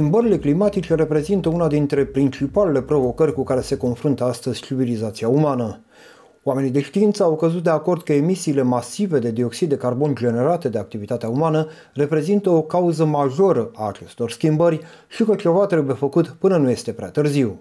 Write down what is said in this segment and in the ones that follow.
Schimbările climatice reprezintă una dintre principalele provocări cu care se confruntă astăzi civilizația umană. Oamenii de știință au căzut de acord că emisiile masive de dioxid de carbon generate de activitatea umană reprezintă o cauză majoră a acestor schimbări și că ceva trebuie făcut până nu este prea târziu.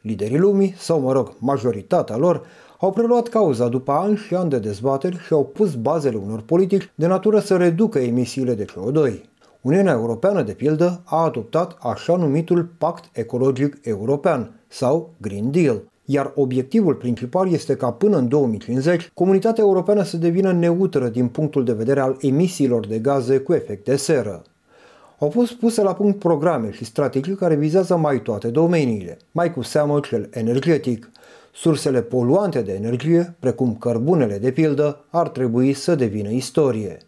Liderii lumii, sau mă rog, majoritatea lor, au preluat cauza după ani și ani de dezbateri și au pus bazele unor politici de natură să reducă emisiile de CO2. Uniunea Europeană, de pildă, a adoptat așa numitul Pact Ecologic European sau Green Deal, iar obiectivul principal este ca până în 2050 comunitatea europeană să devină neutră din punctul de vedere al emisiilor de gaze cu efect de seră. Au fost puse la punct programe și strategii care vizează mai toate domeniile, mai cu seamă cel energetic. Sursele poluante de energie, precum cărbunele de pildă, ar trebui să devină istorie.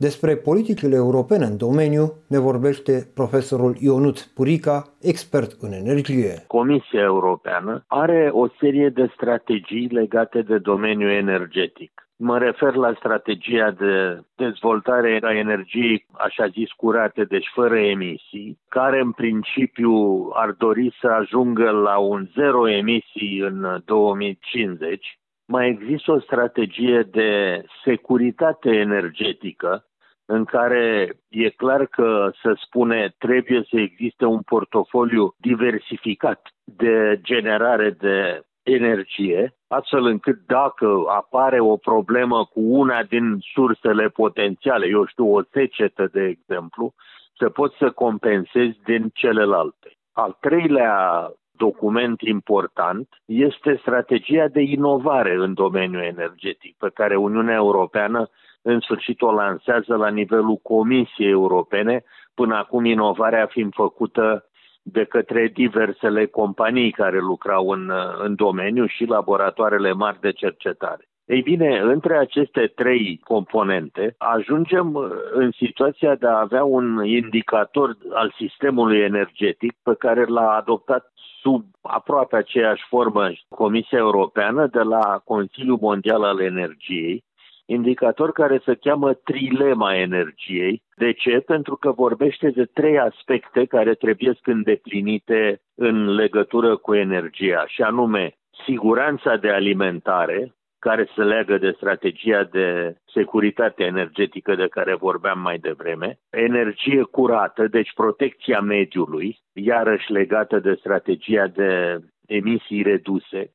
Despre politicile europene în domeniu ne vorbește profesorul Ionut Purica, expert în energie. Comisia Europeană are o serie de strategii legate de domeniul energetic. Mă refer la strategia de dezvoltare a energiei, așa zis, curate, deci fără emisii, care în principiu ar dori să ajungă la un zero emisii în 2050. Mai există o strategie de securitate energetică, în care e clar că, să spune, trebuie să existe un portofoliu diversificat de generare de energie, astfel încât dacă apare o problemă cu una din sursele potențiale, eu știu, o secetă, de exemplu, să poți să compensezi din celelalte. Al treilea document important este strategia de inovare în domeniul energetic, pe care Uniunea Europeană în sfârșit o lansează la nivelul Comisiei Europene, până acum inovarea fiind făcută de către diversele companii care lucrau în, în domeniu și laboratoarele mari de cercetare. Ei bine, între aceste trei componente ajungem în situația de a avea un indicator al sistemului energetic pe care l-a adoptat sub aproape aceeași formă Comisia Europeană de la Consiliul Mondial al Energiei, indicator care se cheamă trilema energiei. De ce? Pentru că vorbește de trei aspecte care trebuie îndeplinite în legătură cu energia, și anume siguranța de alimentare, care se leagă de strategia de securitate energetică de care vorbeam mai devreme, energie curată, deci protecția mediului, iarăși legată de strategia de emisii reduse,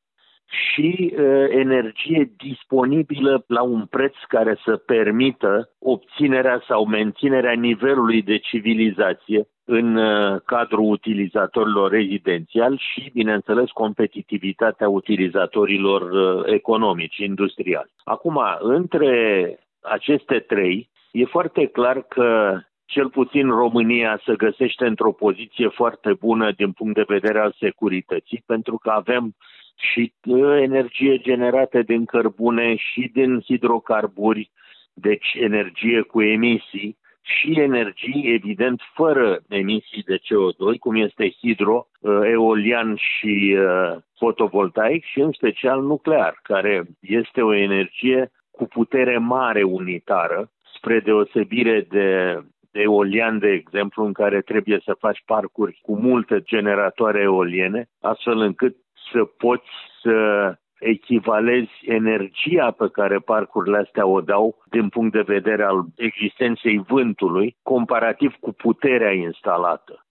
și uh, energie disponibilă la un preț care să permită obținerea sau menținerea nivelului de civilizație în uh, cadrul utilizatorilor rezidențiali și, bineînțeles, competitivitatea utilizatorilor uh, economici, industriali. Acum, între aceste trei, e foarte clar că cel puțin România se găsește într-o poziție foarte bună din punct de vedere al securității, pentru că avem și uh, energie generată din cărbune și din hidrocarburi, deci energie cu emisii și energie, evident, fără emisii de CO2, cum este hidro, uh, eolian și uh, fotovoltaic și în special nuclear, care este o energie cu putere mare unitară, spre deosebire de eolian, de exemplu, în care trebuie să faci parcuri cu multe generatoare eoliene, astfel încât să poți să echivalezi energia pe care parcurile astea o dau din punct de vedere al existenței vântului, comparativ cu puterea instalată.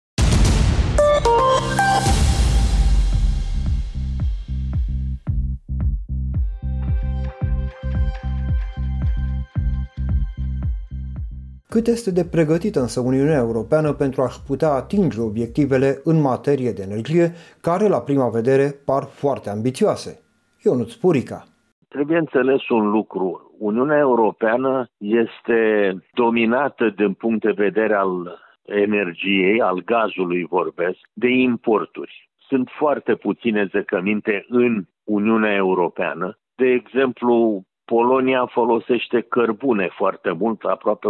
Cât este de pregătită însă Uniunea Europeană pentru a-și putea atinge obiectivele în materie de energie, care la prima vedere par foarte ambițioase? Ionuț Purica. Trebuie înțeles un lucru. Uniunea Europeană este dominată din punct de vedere al energiei, al gazului vorbesc, de importuri. Sunt foarte puține zăcăminte în Uniunea Europeană. De exemplu, Polonia folosește cărbune foarte mult, aproape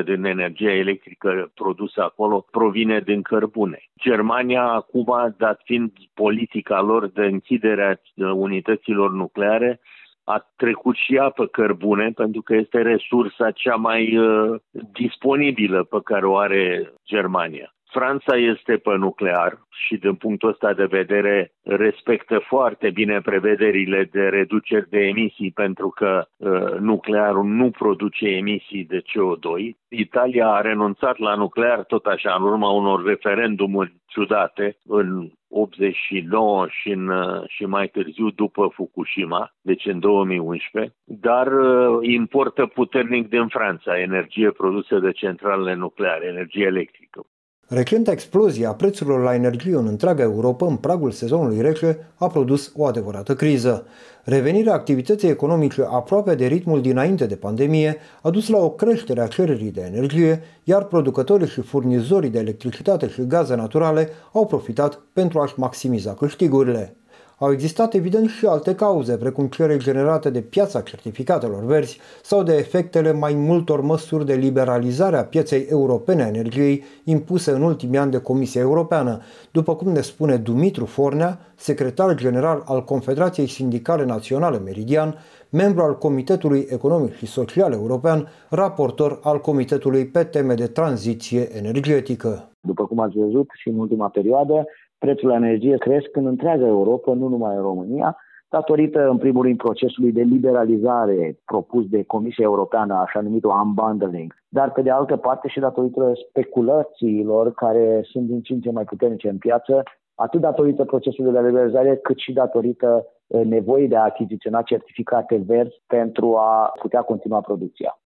85% din energia electrică produsă acolo provine din cărbune. Germania acum, dat fiind politica lor de închidere a unităților nucleare, a trecut și ea pe cărbune pentru că este resursa cea mai uh, disponibilă pe care o are Germania. Franța este pe nuclear și din punctul ăsta de vedere respectă foarte bine prevederile de reduceri de emisii pentru că uh, nuclearul nu produce emisii de CO2. Italia a renunțat la nuclear tot așa în urma unor referendumuri ciudate în 89 și, în, uh, și mai târziu după Fukushima, deci în 2011, dar uh, importă puternic din Franța energie produsă de centralele nucleare, energie electrică. Recenta explozie a prețurilor la energie în întreaga Europa în pragul sezonului rece a produs o adevărată criză. Revenirea activității economice aproape de ritmul dinainte de pandemie a dus la o creștere a cererii de energie, iar producătorii și furnizorii de electricitate și gaze naturale au profitat pentru a-și maximiza câștigurile. Au existat evident și alte cauze, precum cele generate de piața certificatelor verzi sau de efectele mai multor măsuri de liberalizare a pieței europene a energiei impuse în ultimii ani de Comisia Europeană, după cum ne spune Dumitru Fornea, secretar general al Confederației Sindicale Naționale Meridian, membru al Comitetului Economic și Social European, raportor al Comitetului pe teme de tranziție energetică. După cum ați văzut și în ultima perioadă, prețul la energie cresc în întreaga Europa, nu numai în România, datorită, în primul rând, procesului de liberalizare propus de Comisia Europeană, așa numitul unbundling, dar, pe de altă parte, și datorită speculațiilor care sunt din ce în ce mai puternice în piață, atât datorită procesului de liberalizare, cât și datorită eh, nevoii de a achiziționa certificate verzi pentru a putea continua producția.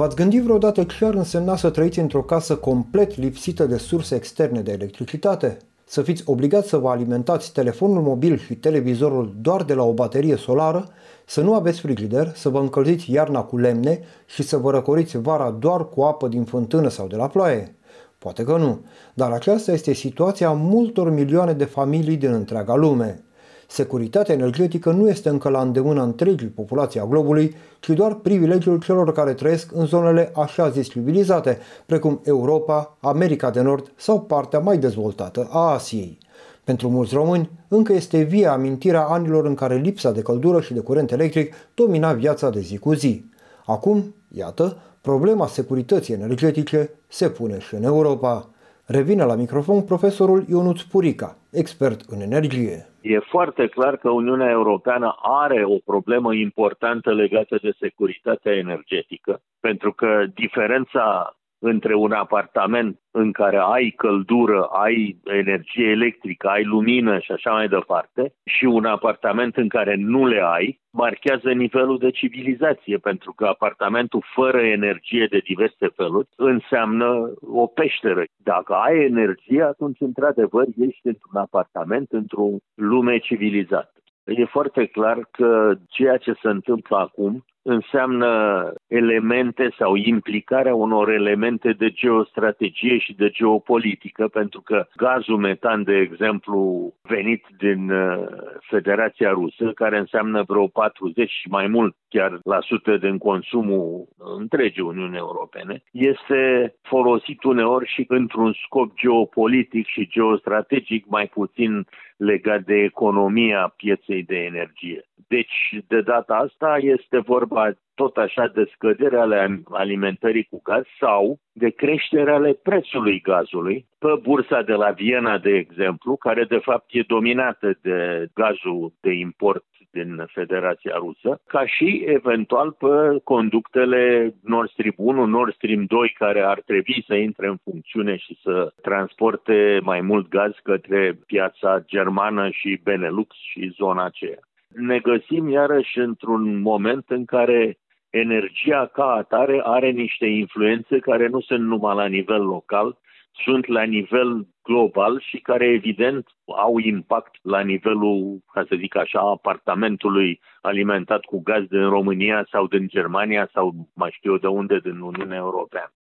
V-ați gândit vreodată ce ar însemna să trăiți într-o casă complet lipsită de surse externe de electricitate? Să fiți obligați să vă alimentați telefonul mobil și televizorul doar de la o baterie solară, să nu aveți frigider, să vă încălziți iarna cu lemne și să vă răcoriți vara doar cu apă din fântână sau de la ploaie? Poate că nu, dar aceasta este situația multor milioane de familii din întreaga lume. Securitatea energetică nu este încă la îndemâna întregii populații a globului, ci doar privilegiul celor care trăiesc în zonele așa zis civilizate, precum Europa, America de Nord sau partea mai dezvoltată a Asiei. Pentru mulți români, încă este vie amintirea anilor în care lipsa de căldură și de curent electric domina viața de zi cu zi. Acum, iată, problema securității energetice se pune și în Europa. Revine la microfon profesorul Ionuț Purica, expert în energie. E foarte clar că Uniunea Europeană are o problemă importantă legată de securitatea energetică, pentru că diferența între un apartament în care ai căldură, ai energie electrică, ai lumină și așa mai departe, și un apartament în care nu le ai, marchează nivelul de civilizație, pentru că apartamentul fără energie de diverse feluri înseamnă o peșteră. Dacă ai energie, atunci, într-adevăr, ești într-un apartament, într-o lume civilizată. E foarte clar că ceea ce se întâmplă acum înseamnă elemente sau implicarea unor elemente de geostrategie și de geopolitică, pentru că gazul metan, de exemplu, venit din uh, Federația Rusă, care înseamnă vreo 40 și mai mult chiar la sută din consumul întregii Uniuni Europene, este folosit uneori și într-un scop geopolitic și geostrategic mai puțin legat de economia pieței de energie. Deci, de data asta este vorba tot așa de scădere ale alimentării cu gaz sau de creștere ale prețului gazului pe bursa de la Viena, de exemplu, care de fapt e dominată de gazul de import din Federația Rusă, ca și eventual pe conductele Nord Stream 1, Nord Stream 2, care ar trebui să intre în funcțiune și să transporte mai mult gaz către piața germană și Benelux și zona aceea. Ne găsim iarăși într-un moment în care energia ca atare are niște influențe care nu sunt numai la nivel local, sunt la nivel global și care evident au impact la nivelul, ca să zic așa, apartamentului alimentat cu gaz din România sau din Germania sau mai știu eu de unde din Uniunea Europeană.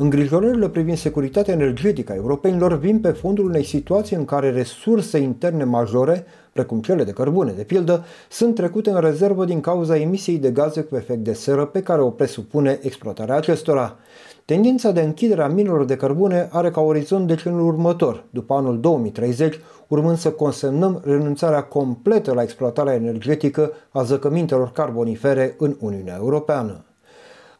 Îngrijorările privind securitatea energetică a europenilor vin pe fondul unei situații în care resurse interne majore, precum cele de cărbune, de pildă, sunt trecute în rezervă din cauza emisiei de gaze cu efect de seră pe care o presupune exploatarea acestora. Tendința de închidere a minelor de cărbune are ca orizont deceniul următor, după anul 2030, urmând să consemnăm renunțarea completă la exploatarea energetică a zăcămintelor carbonifere în Uniunea Europeană.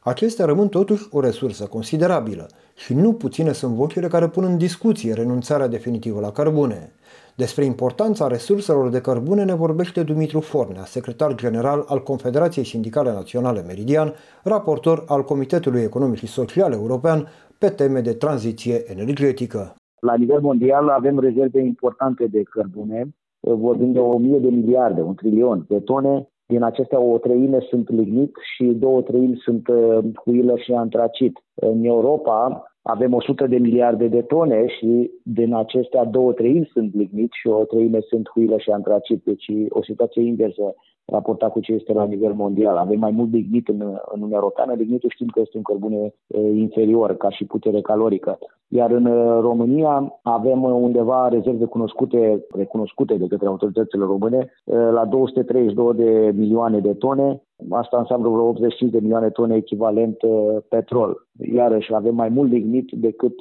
Acestea rămân totuși o resursă considerabilă și nu puține sunt vocile care pun în discuție renunțarea definitivă la cărbune. Despre importanța resurselor de cărbune ne vorbește Dumitru Fornea, secretar general al Confederației Sindicale Naționale Meridian, raportor al Comitetului Economic și Social European pe teme de tranziție energetică. La nivel mondial avem rezerve importante de cărbune, vorbim de 1000 de miliarde, un trilion de tone. Din acestea o treime sunt lignit și două treimi sunt uh, huilă și antracit. În Europa avem 100 de miliarde de tone și din acestea două treimi sunt lignit și o treime sunt huilă și antracit. Deci o situație inversă raportat cu ce este la nivel mondial. Avem mai mult lignit în, în Uniunea Europeană. Lignitul știm că este un cărbune inferior ca și putere calorică. Iar în România avem undeva rezerve cunoscute, recunoscute de către autoritățile române la 232 de milioane de tone. Asta înseamnă vreo 85 de milioane de tone echivalent petrol. Iarăși avem mai mult lignit decât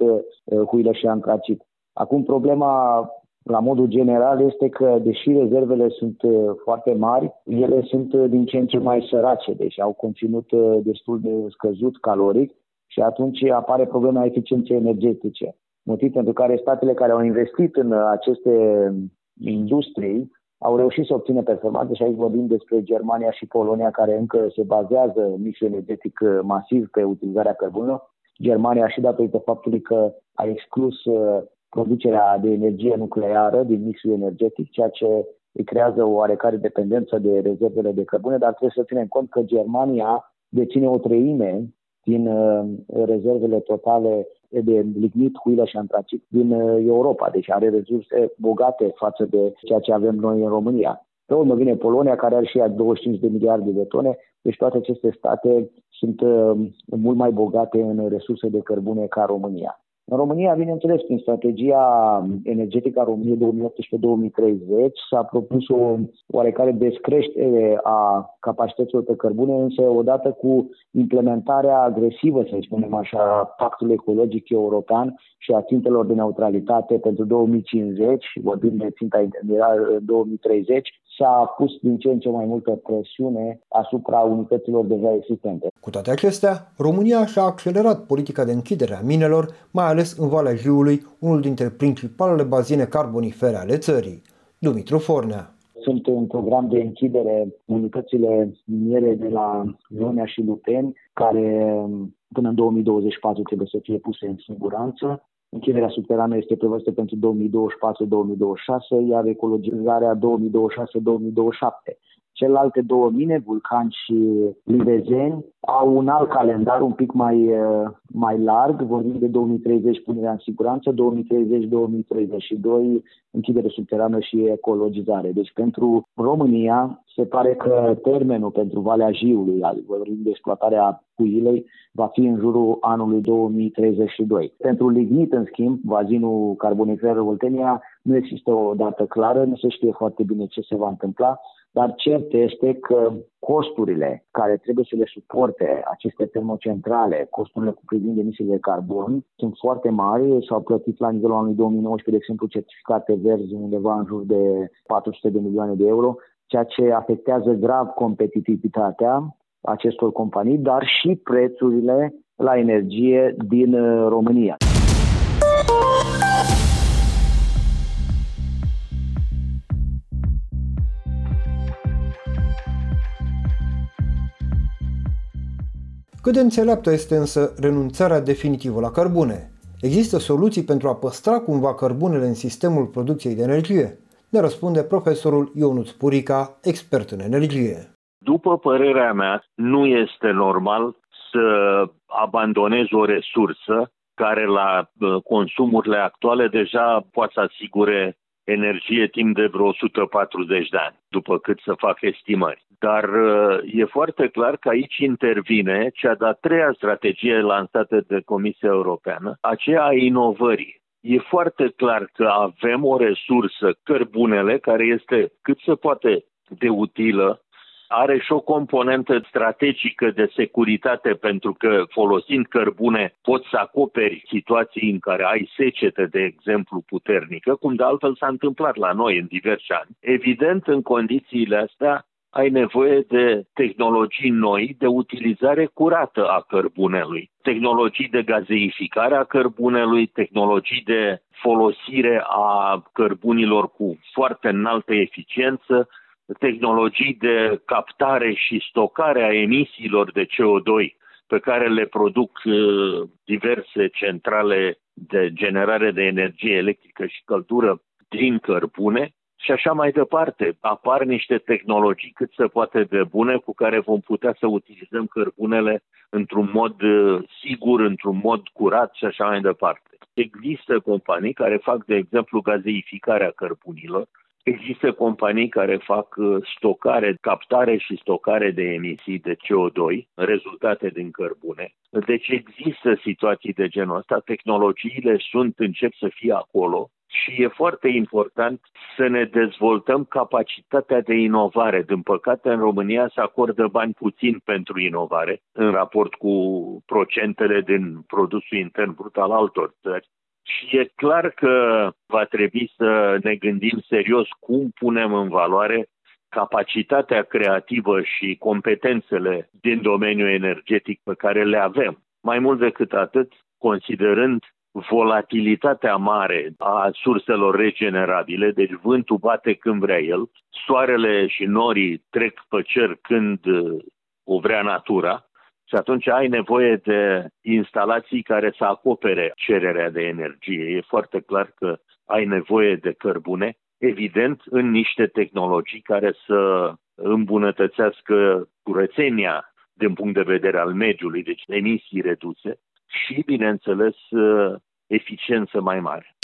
huilă și antracit. Acum problema la modul general este că, deși rezervele sunt uh, foarte mari, ele sunt uh, din ce în ce mai sărace, deci au conținut uh, destul de scăzut caloric și atunci apare problema eficienței energetice. Motiv pentru care statele care au investit în aceste industrii au reușit să obțină performanțe și aici vorbim despre Germania și Polonia care încă se bazează mixul energetic masiv pe utilizarea cărbunelor. Germania și datorită faptului că a exclus producerea de energie nucleară din mixul energetic, ceea ce îi creează o oarecare dependență de rezervele de cărbune, dar trebuie să ținem cont că Germania deține o treime din uh, rezervele totale de lignit, huilă și antracit din uh, Europa, deci are resurse bogate față de ceea ce avem noi în România. Pe urmă vine Polonia, care are și ea 25 de miliarde de tone, deci toate aceste state sunt uh, mult mai bogate în resurse de cărbune ca România. În România, bineînțeles, prin strategia energetică a României 2018-2030 s-a propus o oarecare descreștere a capacităților pe cărbune, însă odată cu implementarea agresivă, să spunem așa, pactului ecologic european și a țintelor de neutralitate pentru 2050, vorbim de ținta intermediară 2030, s-a pus din ce în ce mai multă presiune asupra unităților deja existente. Cu toate acestea, România și-a accelerat politica de închidere a minelor, mai ales în Valea Jiului, unul dintre principalele bazine carbonifere ale țării. Dumitru Fornea sunt în program de închidere unitățile miniere de la Ionea și Lupeni, care până în 2024 trebuie să fie puse în siguranță. Închiderea subterană este prevăzută pentru 2024-2026, iar ecologizarea 2026-2027. Celelalte două mine, Vulcan și Livezeni, au un alt calendar un pic mai, uh, mai larg, vorbim de 2030 punerea în siguranță, 2030-2032 închidere subterană și ecologizare. Deci pentru România se pare că termenul pentru Valea Jiului, vorbim de exploatarea cuilei, va fi în jurul anului 2032. Pentru lignit, în schimb, bazinul carbonifer Oltenia, nu există o dată clară, nu se știe foarte bine ce se va întâmpla, dar cert este că costurile care trebuie să le suporte aceste termocentrale, costurile cu privind emisiile de carbon, sunt foarte mari. S-au plătit la nivelul anului 2019, de exemplu, certificate verzi undeva în jur de 400 de milioane de euro, ceea ce afectează grav competitivitatea acestor companii, dar și prețurile la energie din uh, România. Cât de înțeleaptă este însă renunțarea definitivă la cărbune? Există soluții pentru a păstra cumva cărbunele în sistemul producției de energie? Ne răspunde profesorul Ionuț Purica, expert în energie. După părerea mea, nu este normal să abandonezi o resursă care la consumurile actuale deja poate să asigure energie timp de vreo 140 de ani, după cât să fac estimări. Dar uh, e foarte clar că aici intervine cea de-a treia strategie lansată de Comisia Europeană, aceea a inovării. E foarte clar că avem o resursă, cărbunele, care este cât se poate de utilă, are și o componentă strategică de securitate pentru că folosind cărbune poți să acoperi situații în care ai secete, de exemplu, puternică, cum de altfel s-a întâmplat la noi în diversi ani. Evident, în condițiile astea, ai nevoie de tehnologii noi de utilizare curată a cărbunelui, tehnologii de gazeificare a cărbunelui, tehnologii de folosire a cărbunilor cu foarte înaltă eficiență, tehnologii de captare și stocare a emisiilor de CO2 pe care le produc uh, diverse centrale de generare de energie electrică și căldură din cărbune și așa mai departe. Apar niște tehnologii cât se poate de bune cu care vom putea să utilizăm cărbunele într-un mod uh, sigur, într-un mod curat și așa mai departe. Există companii care fac, de exemplu, gazeificarea cărbunilor, Există companii care fac uh, stocare, captare și stocare de emisii de CO2, rezultate din cărbune. Deci există situații de genul ăsta, tehnologiile sunt, încep să fie acolo și e foarte important să ne dezvoltăm capacitatea de inovare. Din păcate, în România se acordă bani puțin pentru inovare în raport cu procentele din produsul intern brut al altor țări. Și e clar că va trebui să ne gândim serios cum punem în valoare capacitatea creativă și competențele din domeniul energetic pe care le avem. Mai mult decât atât, considerând volatilitatea mare a surselor regenerabile, deci vântul bate când vrea el, soarele și norii trec pe cer când o vrea natura, și atunci ai nevoie de instalații care să acopere cererea de energie. E foarte clar că ai nevoie de cărbune, evident, în niște tehnologii care să îmbunătățească curățenia din punct de vedere al mediului, deci emisii reduse și, bineînțeles, eficiență mai mare.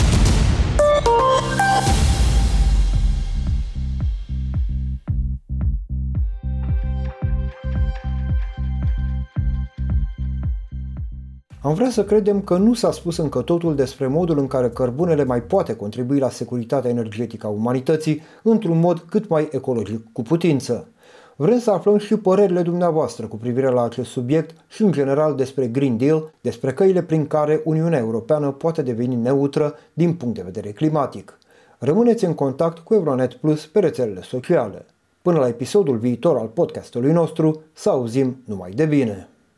Am vrea să credem că nu s-a spus încă totul despre modul în care cărbunele mai poate contribui la securitatea energetică a umanității într-un mod cât mai ecologic cu putință. Vrem să aflăm și părerile dumneavoastră cu privire la acest subiect și în general despre Green Deal, despre căile prin care Uniunea Europeană poate deveni neutră din punct de vedere climatic. Rămâneți în contact cu Euronet Plus pe rețelele sociale. Până la episodul viitor al podcastului nostru, să auzim numai de bine!